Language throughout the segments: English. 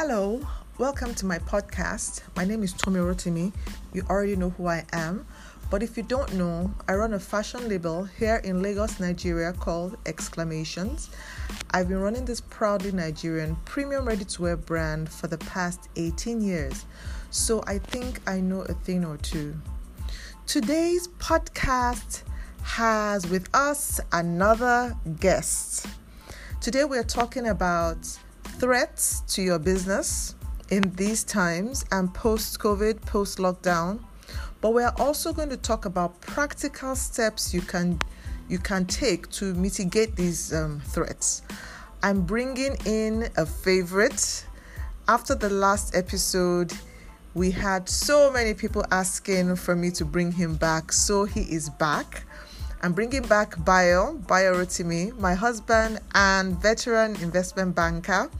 Hello, welcome to my podcast. My name is Tommy Rotimi. You already know who I am. But if you don't know, I run a fashion label here in Lagos, Nigeria called Exclamations. I've been running this proudly Nigerian premium ready to wear brand for the past 18 years. So I think I know a thing or two. Today's podcast has with us another guest. Today we're talking about threats to your business in these times and post COVID, post lockdown. But we're also going to talk about practical steps you can you can take to mitigate these um, threats. I'm bringing in a favorite. After the last episode, we had so many people asking for me to bring him back, so he is back. I'm bringing back Bayo, Bayo Rotimi, my husband and veteran investment banker.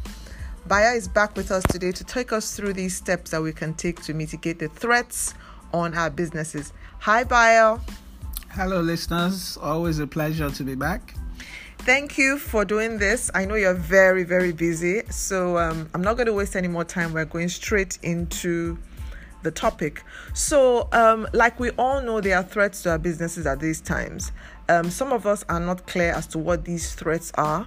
Bayo is back with us today to take us through these steps that we can take to mitigate the threats on our businesses. Hi, Bayo. Hello, listeners. Always a pleasure to be back. Thank you for doing this. I know you're very, very busy, so um, I'm not going to waste any more time. We're going straight into the topic. So, um, like we all know, there are threats to our businesses at these times. Um, some of us are not clear as to what these threats are,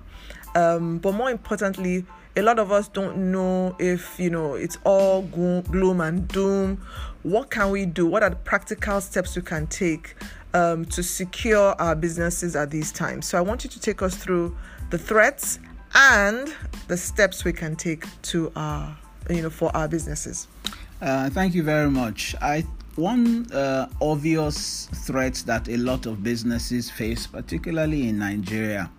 um, but more importantly, a lot of us don't know if you know it's all gloom and doom. What can we do? What are the practical steps we can take um, to secure our businesses at these times? So, I want you to take us through the threats and the steps we can take to our you know for our businesses. Uh, thank you very much. I one uh, obvious threat that a lot of businesses face, particularly in Nigeria,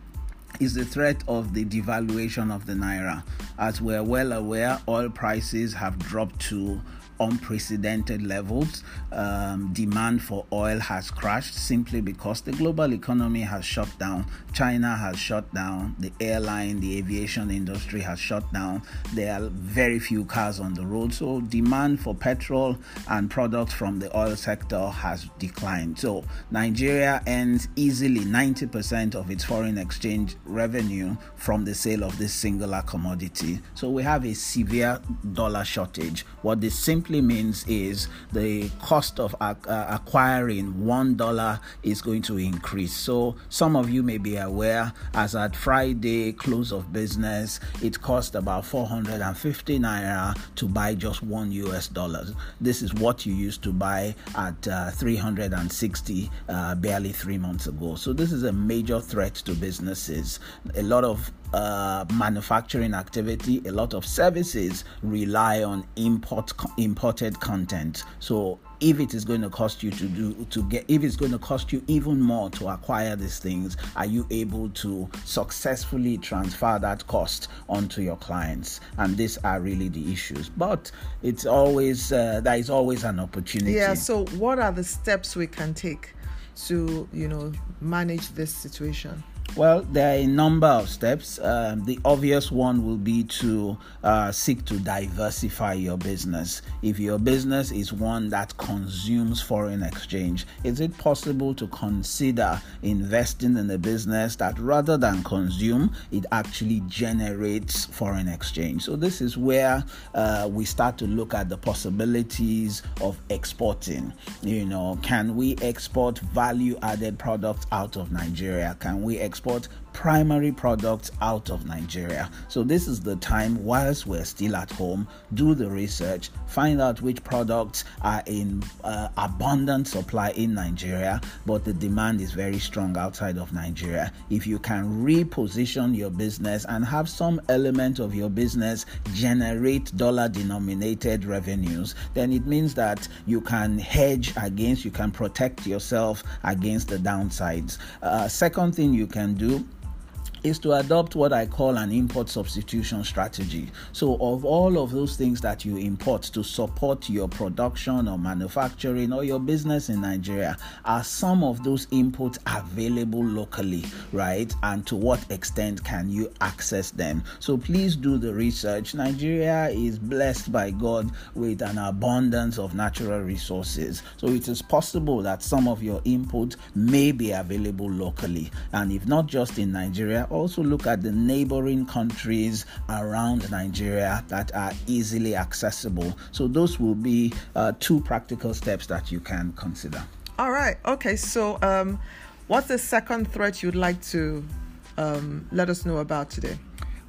is the threat of the devaluation of the naira. As we're well aware, oil prices have dropped to unprecedented levels. Um, demand for oil has crashed simply because the global economy has shut down. China has shut down. The airline, the aviation industry has shut down. There are very few cars on the road. So, demand for petrol and products from the oil sector has declined. So, Nigeria earns easily 90% of its foreign exchange revenue from the sale of this singular commodity. So, we have a severe dollar shortage. What this simply simply means is the cost of uh, acquiring one dollar is going to increase. So some of you may be aware, as at Friday close of business, it cost about 450 naira to buy just one US dollars. This is what you used to buy at uh, 360 uh, barely three months ago. So this is a major threat to businesses. A lot of uh, manufacturing activity, a lot of services rely on import imported content. So if it is going to cost you to do to get if it's going to cost you even more to acquire these things are you able to successfully transfer that cost onto your clients? And these are really the issues. But it's always uh, there is always an opportunity. Yeah so what are the steps we can take to you know manage this situation well, there are a number of steps. Um, the obvious one will be to uh, seek to diversify your business. If your business is one that consumes foreign exchange, is it possible to consider investing in a business that rather than consume, it actually generates foreign exchange? So, this is where uh, we start to look at the possibilities of exporting. You know, can we export value added products out of Nigeria? Can we export export primary products out of Nigeria. So, this is the time, whilst we're still at home, do the research, find out which products are in uh, abundant supply in Nigeria, but the demand is very strong outside of Nigeria. If you can reposition your business and have some element of your business generate dollar denominated revenues, then it means that you can hedge against, you can protect yourself against the downsides. Uh, second thing you can do is to adopt what I call an import substitution strategy. So, of all of those things that you import to support your production or manufacturing or your business in Nigeria, are some of those inputs available locally, right? And to what extent can you access them? So, please do the research. Nigeria is blessed by God with an abundance of natural resources. So, it is possible that some of your input may be available locally. And if not just in Nigeria, also look at the neighboring countries around Nigeria that are easily accessible. So, those will be uh, two practical steps that you can consider. All right. Okay. So, um, what's the second threat you'd like to um, let us know about today?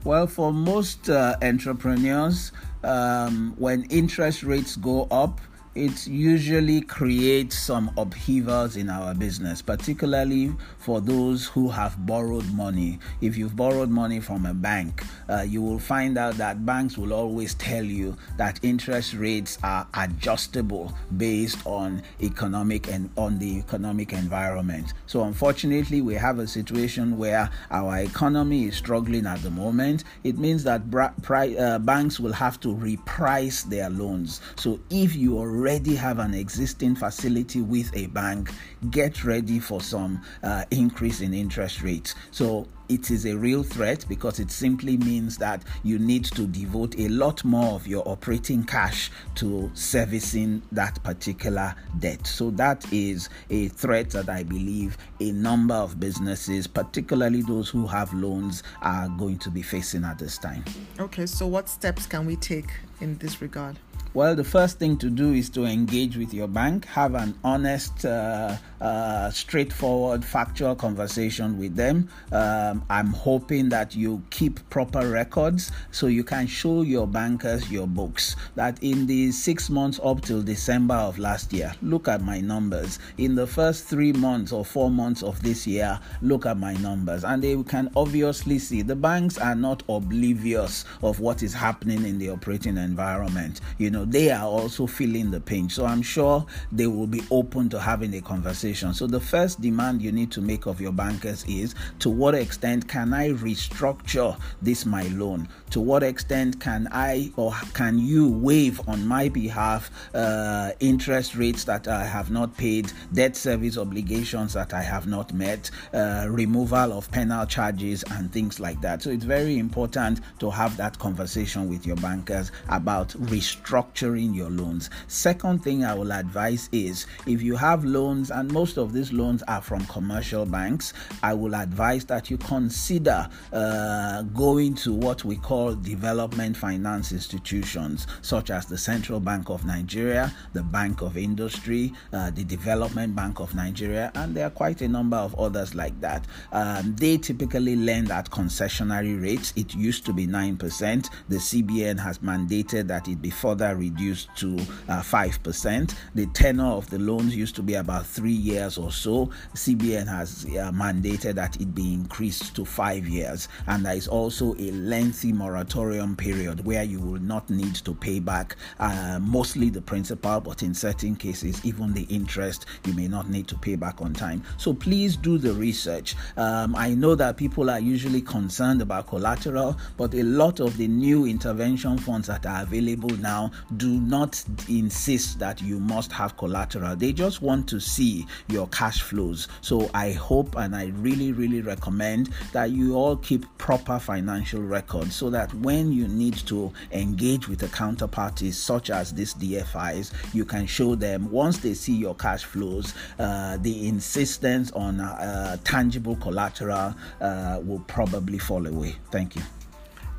Well, for most uh, entrepreneurs, um, when interest rates go up, it usually creates some upheavals in our business, particularly for those who have borrowed money. If you've borrowed money from a bank, uh, you will find out that banks will always tell you that interest rates are adjustable based on economic and on the economic environment. So, unfortunately, we have a situation where our economy is struggling at the moment. It means that bra- pri- uh, banks will have to reprice their loans. So, if you are already have an existing facility with a bank, get ready for some uh, increase in interest rates. So it is a real threat because it simply means that you need to devote a lot more of your operating cash to servicing that particular debt. So that is a threat that I believe a number of businesses, particularly those who have loans, are going to be facing at this time. Okay, so what steps can we take in this regard? Well, the first thing to do is to engage with your bank, have an honest, uh, uh, straightforward, factual conversation with them. Um, I'm hoping that you keep proper records so you can show your bankers your books. That in the six months up till December of last year, look at my numbers. In the first three months or four months of this year, look at my numbers. And they can obviously see the banks are not oblivious of what is happening in the operating environment. You know, they are also feeling the pain. So I'm sure they will be open to having a conversation. So the first demand you need to make of your bankers is to what extent can I restructure this my loan? To what extent can I or can you waive on my behalf uh, interest rates that I have not paid, debt service obligations that I have not met, uh, removal of penal charges, and things like that. So it's very important to have that conversation with your bankers about restructuring restructuring your loans. Second thing I will advise is if you have loans, and most of these loans are from commercial banks, I will advise that you consider uh, going to what we call development finance institutions, such as the Central Bank of Nigeria, the Bank of Industry, uh, the Development Bank of Nigeria, and there are quite a number of others like that. Um, they typically lend at concessionary rates. It used to be 9%. The CBN has mandated that it be further reduced to uh, 5%. The tenor of the loans used to be about three years or so. CBN has uh, mandated that it be increased to five years. And there is also a lengthy moratorium period where you will not need to pay back uh, mostly the principal, but in certain cases, even the interest you may not need to pay back on time. So please do the research. Um, I know that people are usually concerned about collateral, but a lot of the new intervention funds that are available now do not insist that you must have collateral. They just want to see your cash flows. So I hope and I really, really recommend that you all keep proper financial records so that when you need to engage with the counterparties, such as these DFIs, you can show them once they see your cash flows, uh, the insistence on uh, tangible collateral uh, will probably fall away. Thank you.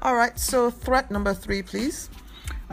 All right, so threat number three, please.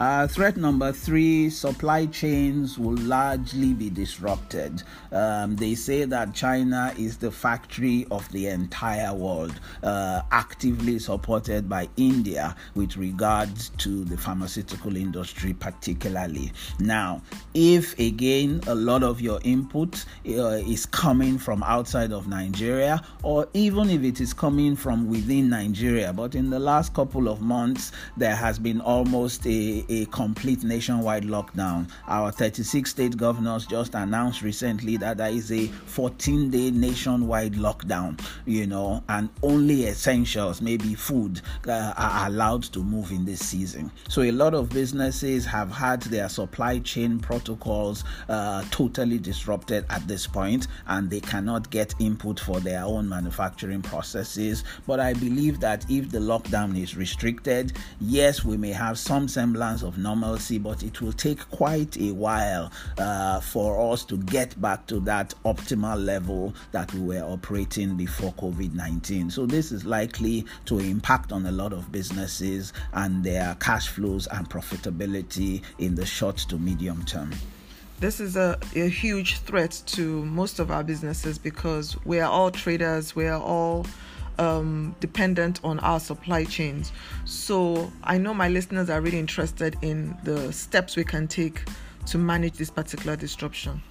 Uh, threat number three supply chains will largely be disrupted. Um, they say that China is the factory of the entire world, uh, actively supported by India with regards to the pharmaceutical industry, particularly. Now, if again a lot of your input uh, is coming from outside of Nigeria, or even if it is coming from within Nigeria, but in the last couple of months, there has been almost a a, complete nationwide lockdown. Our 36 state governors just announced recently that there is a 14 day nationwide lockdown, you know, and only essentials, maybe food, uh, are allowed to move in this season. So a lot of businesses have had their supply chain protocols uh, totally disrupted at this point, and they cannot get input for their own manufacturing processes. But I believe that if the lockdown is restricted, yes, we may have some semblance semblance of normalcy, but it will take quite a while uh, for us to get back to that optimal level that we were operating before COVID 19. So, this is likely to impact on a lot of businesses and their cash flows and profitability in the short to medium term this is a, a huge threat to most of our businesses because we are all traders, we are all um, dependent on our supply chains. So I know my listeners are really interested in the steps we can take to manage this particular disruption.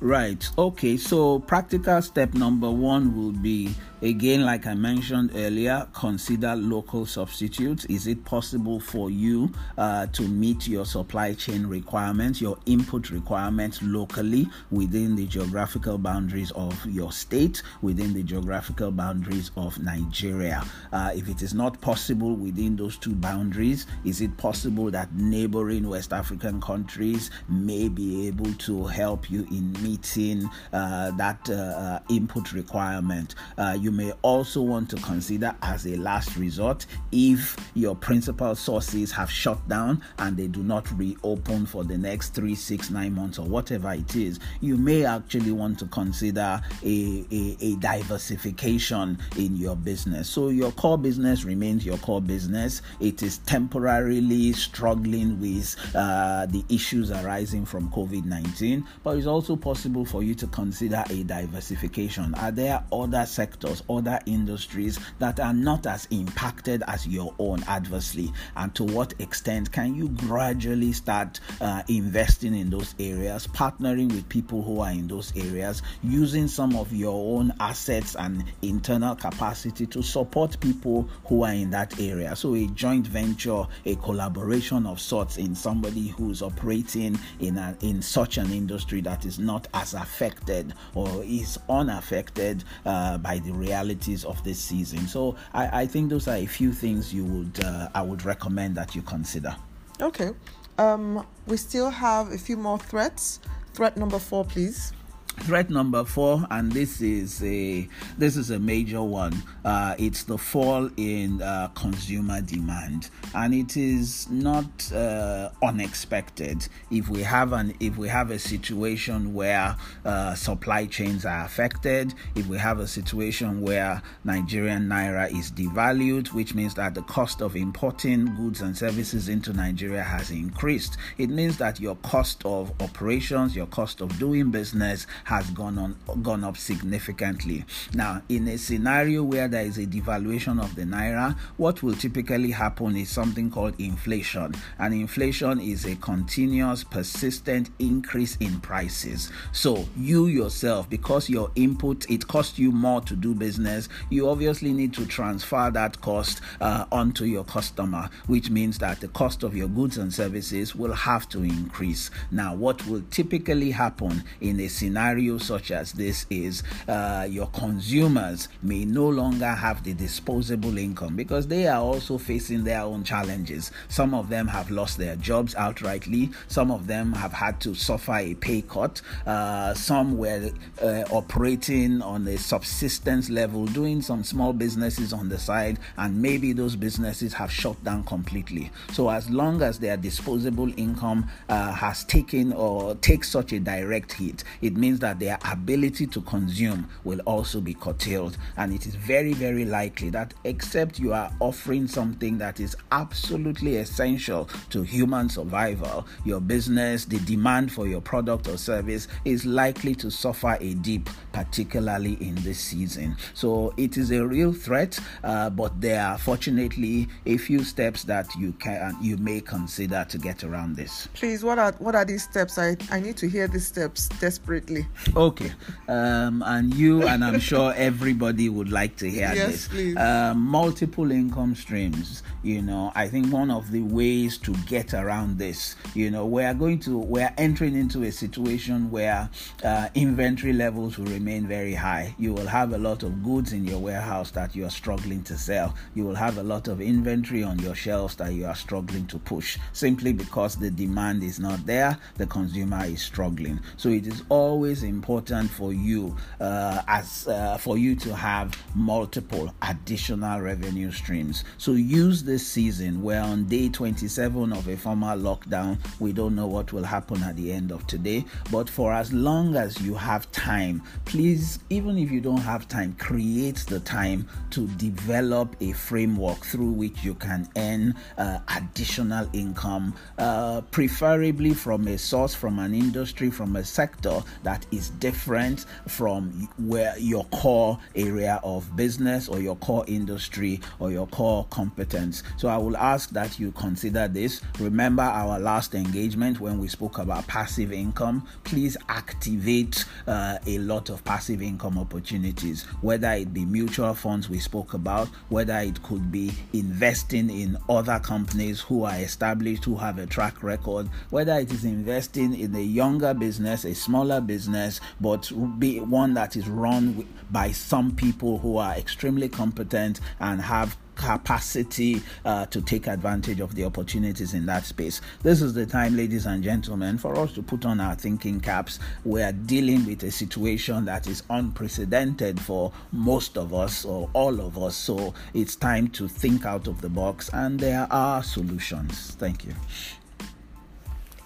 Right. Okay. So, practical step number one will be again, like I mentioned earlier, consider local substitutes. Is it possible for you uh, to meet your supply chain requirements, your input requirements locally within the geographical boundaries of your state, within the geographical boundaries of Nigeria? Uh, if it is not possible within those two boundaries, is it possible that neighboring West African countries may be able to help you in meeting uh, that uh, uh, input requirement. Uh, you may also want to consider as a last resort if your principal sources have shut down and they do not reopen for the next three, six, nine months or whatever it is, you may actually want to consider a, a, a diversification in your business. So your core business remains your core business. It is temporarily struggling with uh, the issues arising from COVID 19, but it's also possible for you to consider a diversification? Are there other sectors, other industries that are not as impacted as your own adversely? And to what extent can you gradually start uh, investing in those areas, partnering with people who are in those areas, using some of your own assets and internal capacity to support people who are in that area? So, a joint venture, a collaboration of sorts in somebody who's operating in, a, in such an industry that is not as affected or is unaffected uh, by the realities of this season. So I, I, think those are a few things you would uh, I would recommend that you consider. Okay. Um, we still have a few more threats. Threat number four, please. Threat number four, and this is a this is a major one. Uh, it's the fall in uh, consumer demand, and it is not uh, unexpected. If we have an if we have a situation where uh, supply chains are affected, if we have a situation where Nigerian naira is devalued, which means that the cost of importing goods and services into Nigeria has increased, it means that your cost of operations, your cost of doing business has gone on gone up significantly. Now, in a scenario where there is a devaluation of the naira, what will typically happen is something called inflation. And inflation is a continuous, persistent increase in prices. So, you yourself, because your input it costs you more to do business, you obviously need to transfer that cost uh, onto your customer, which means that the cost of your goods and services will have to increase. Now, what will typically happen in a scenario scenario such as this is uh, your consumers may no longer have the disposable income because they are also facing their own challenges. Some of them have lost their jobs outrightly, some of them have had to suffer a pay cut, uh, some were uh, operating on a subsistence level, doing some small businesses on the side, and maybe those businesses have shut down completely. So, as long as their disposable income uh, has taken or takes such a direct hit, it means that that their ability to consume will also be curtailed. And it is very, very likely that, except you are offering something that is absolutely essential to human survival, your business, the demand for your product or service is likely to suffer a dip, particularly in this season. So it is a real threat, uh, but there are fortunately a few steps that you can you may consider to get around this. Please, what are what are these steps? I, I need to hear these steps desperately. Okay. Um, and you, and I'm sure everybody would like to hear yes, this. Please. Uh, multiple income streams. You know, I think one of the ways to get around this, you know, we are going to, we're entering into a situation where uh, inventory levels will remain very high. You will have a lot of goods in your warehouse that you are struggling to sell. You will have a lot of inventory on your shelves that you are struggling to push simply because the demand is not there, the consumer is struggling. So it is always always important for you uh, as uh, for you to have multiple additional revenue streams. So use this season. We're on day 27 of a formal lockdown. We don't know what will happen at the end of today, but for as long as you have time, please, even if you don't have time, create the time to develop a framework through which you can earn uh, additional income, uh, preferably from a source, from an industry, from a sector that is different from where your core area of business or your core industry or your core competence. So I will ask that you consider this. Remember our last engagement when we spoke about passive income. Please activate uh, a lot of passive income opportunities, whether it be mutual funds we spoke about, whether it could be investing in other companies who are established, who have a track record, whether it is investing in a younger business, a smaller business, but be one that is run by some people who are extremely competent and have capacity uh, to take advantage of the opportunities in that space. This is the time, ladies and gentlemen, for us to put on our thinking caps. We are dealing with a situation that is unprecedented for most of us or all of us. So it's time to think out of the box, and there are solutions. Thank you.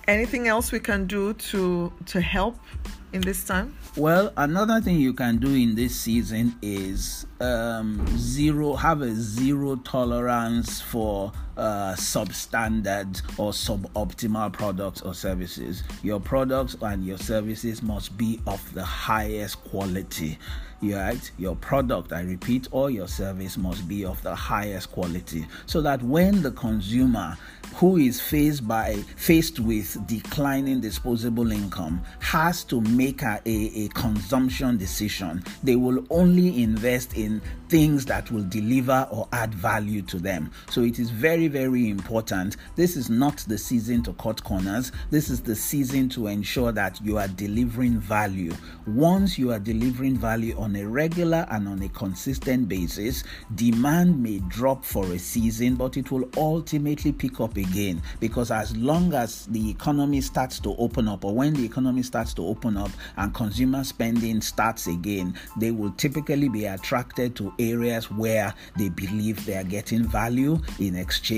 Anything else we can do to to help in this time? Well, another thing you can do in this season is um, zero have a zero tolerance for uh, substandard or suboptimal products or services. Your products and your services must be of the highest quality. Right? Your product, I repeat, or your service must be of the highest quality, so that when the consumer who is faced by faced with declining disposable income has to make a, a, a, consumption decision they will only invest in things that will deliver or add value to them so it is very very important. This is not the season to cut corners. This is the season to ensure that you are delivering value. Once you are delivering value on a regular and on a consistent basis demand may drop for a season but it will ultimately pick up again. Because as long as the economy starts to open up or when the economy starts to open up and consumer spending starts again they will typically be attracted to areas where they believe they are getting value in exchange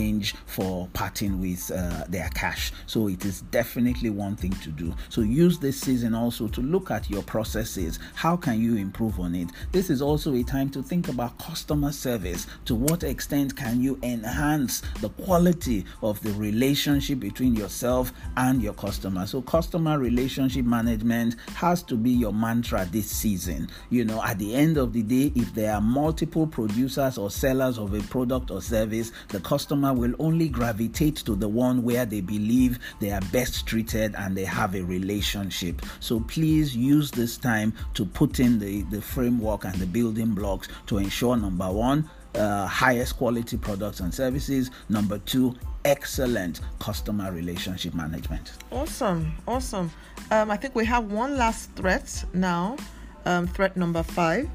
for parting with uh, their cash. So it is definitely one thing to do. So use this season also to look at your processes. How can you improve on it? This is also a time to think about customer service. To what extent can you enhance the quality of the relationship between yourself and your customer. So, customer relationship management has to be your mantra this season. You know, at the end of the day, if there are multiple producers or sellers of a product or service, the customer will only gravitate to the one where they believe they are best treated and they have a relationship. So, please use this time to put in the, the framework and the building blocks to ensure number one, uh, highest quality products and services. Number two, excellent customer relationship management. Awesome, awesome. Um, I think we have one last threat now. Um, threat number five.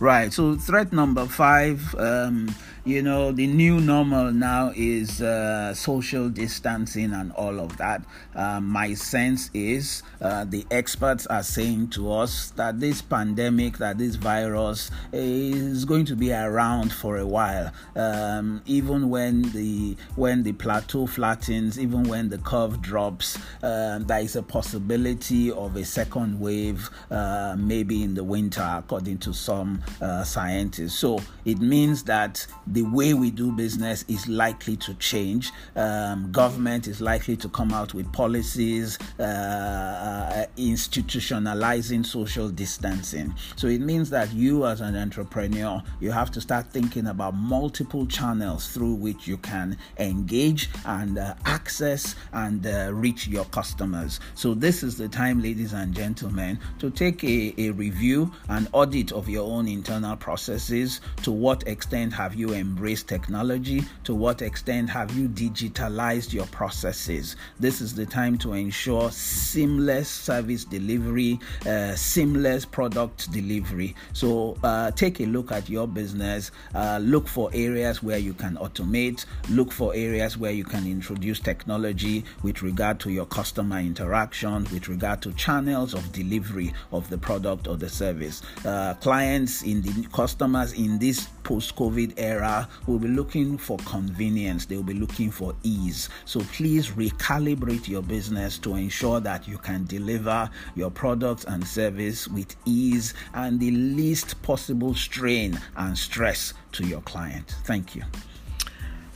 Right. So threat number five. Um, you know the new normal now is uh, social distancing and all of that. Uh, my sense is uh, the experts are saying to us that this pandemic that this virus is going to be around for a while. Um, even when the when the plateau flattens even when the curve drops um, there is a possibility of a second wave uh, maybe in the winter according to some uh, scientists. So it means that the way we do business is likely to change. Um, government is likely to come out with policies uh, uh, institutionalizing social distancing. So it means that you, as an entrepreneur, you have to start thinking about multiple channels through which you can engage and uh, access and uh, reach your customers. So this is the time, ladies and gentlemen, to take a, a review, an audit of your own internal processes? To what extent have you embraced technology? To what extent have you digitalized your processes? This is the time to ensure seamless service delivery, uh, seamless product delivery. So uh, take a look at your business, uh, look for areas where you can automate, look for areas where you can introduce technology with regard to your customer interaction, with regard to channels of delivery of the product or the service. Uh, clients in the customers in this post COVID era will be looking for convenience, they will be looking for ease. So please recalibrate your business to ensure that you can deliver your products and service with ease and the least possible strain and stress to your client. Thank you.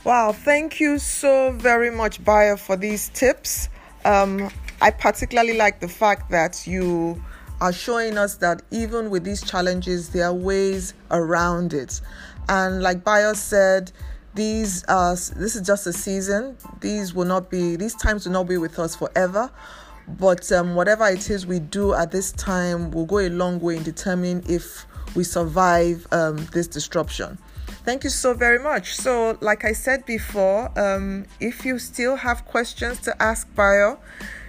Wow, thank you so very much, Bayo, for these tips. Um, I particularly like the fact that you are showing us that even with these challenges, there are ways around it. And like Bayo said, these uh, this is just a season. These will not be these times will not be with us forever. But um, whatever it is we do at this time will go a long way in determining if we survive um, this disruption. Thank you so very much. So, like I said before, um, if you still have questions to ask Bayo,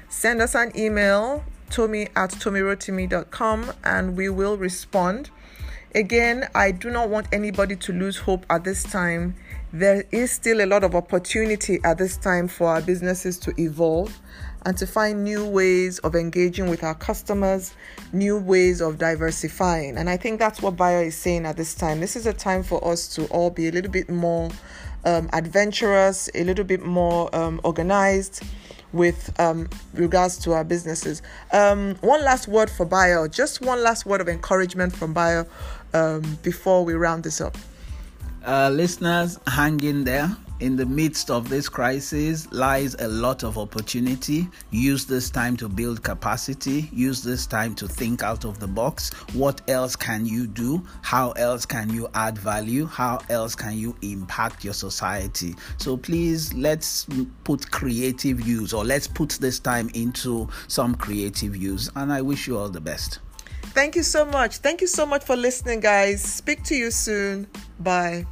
send us an email tommy at tommyrotimi.com and we will respond. Again, I do not want anybody to lose hope at this time. There is still a lot of opportunity at this time for our businesses to evolve and to find new ways of engaging with our customers, new ways of diversifying. And I think that's what Bayo is saying at this time. This is a time for us to all be a little bit more um, adventurous, a little bit more um, organized with um, regards to our businesses. Um, one last word for Bayo, just one last word of encouragement from Bayo um, before we round this up. Uh, listeners, hang in there. In the midst of this crisis lies a lot of opportunity. Use this time to build capacity. Use this time to think out of the box. What else can you do? How else can you add value? How else can you impact your society? So please let's put creative use or let's put this time into some creative use. And I wish you all the best. Thank you so much. Thank you so much for listening, guys. Speak to you soon. Bye.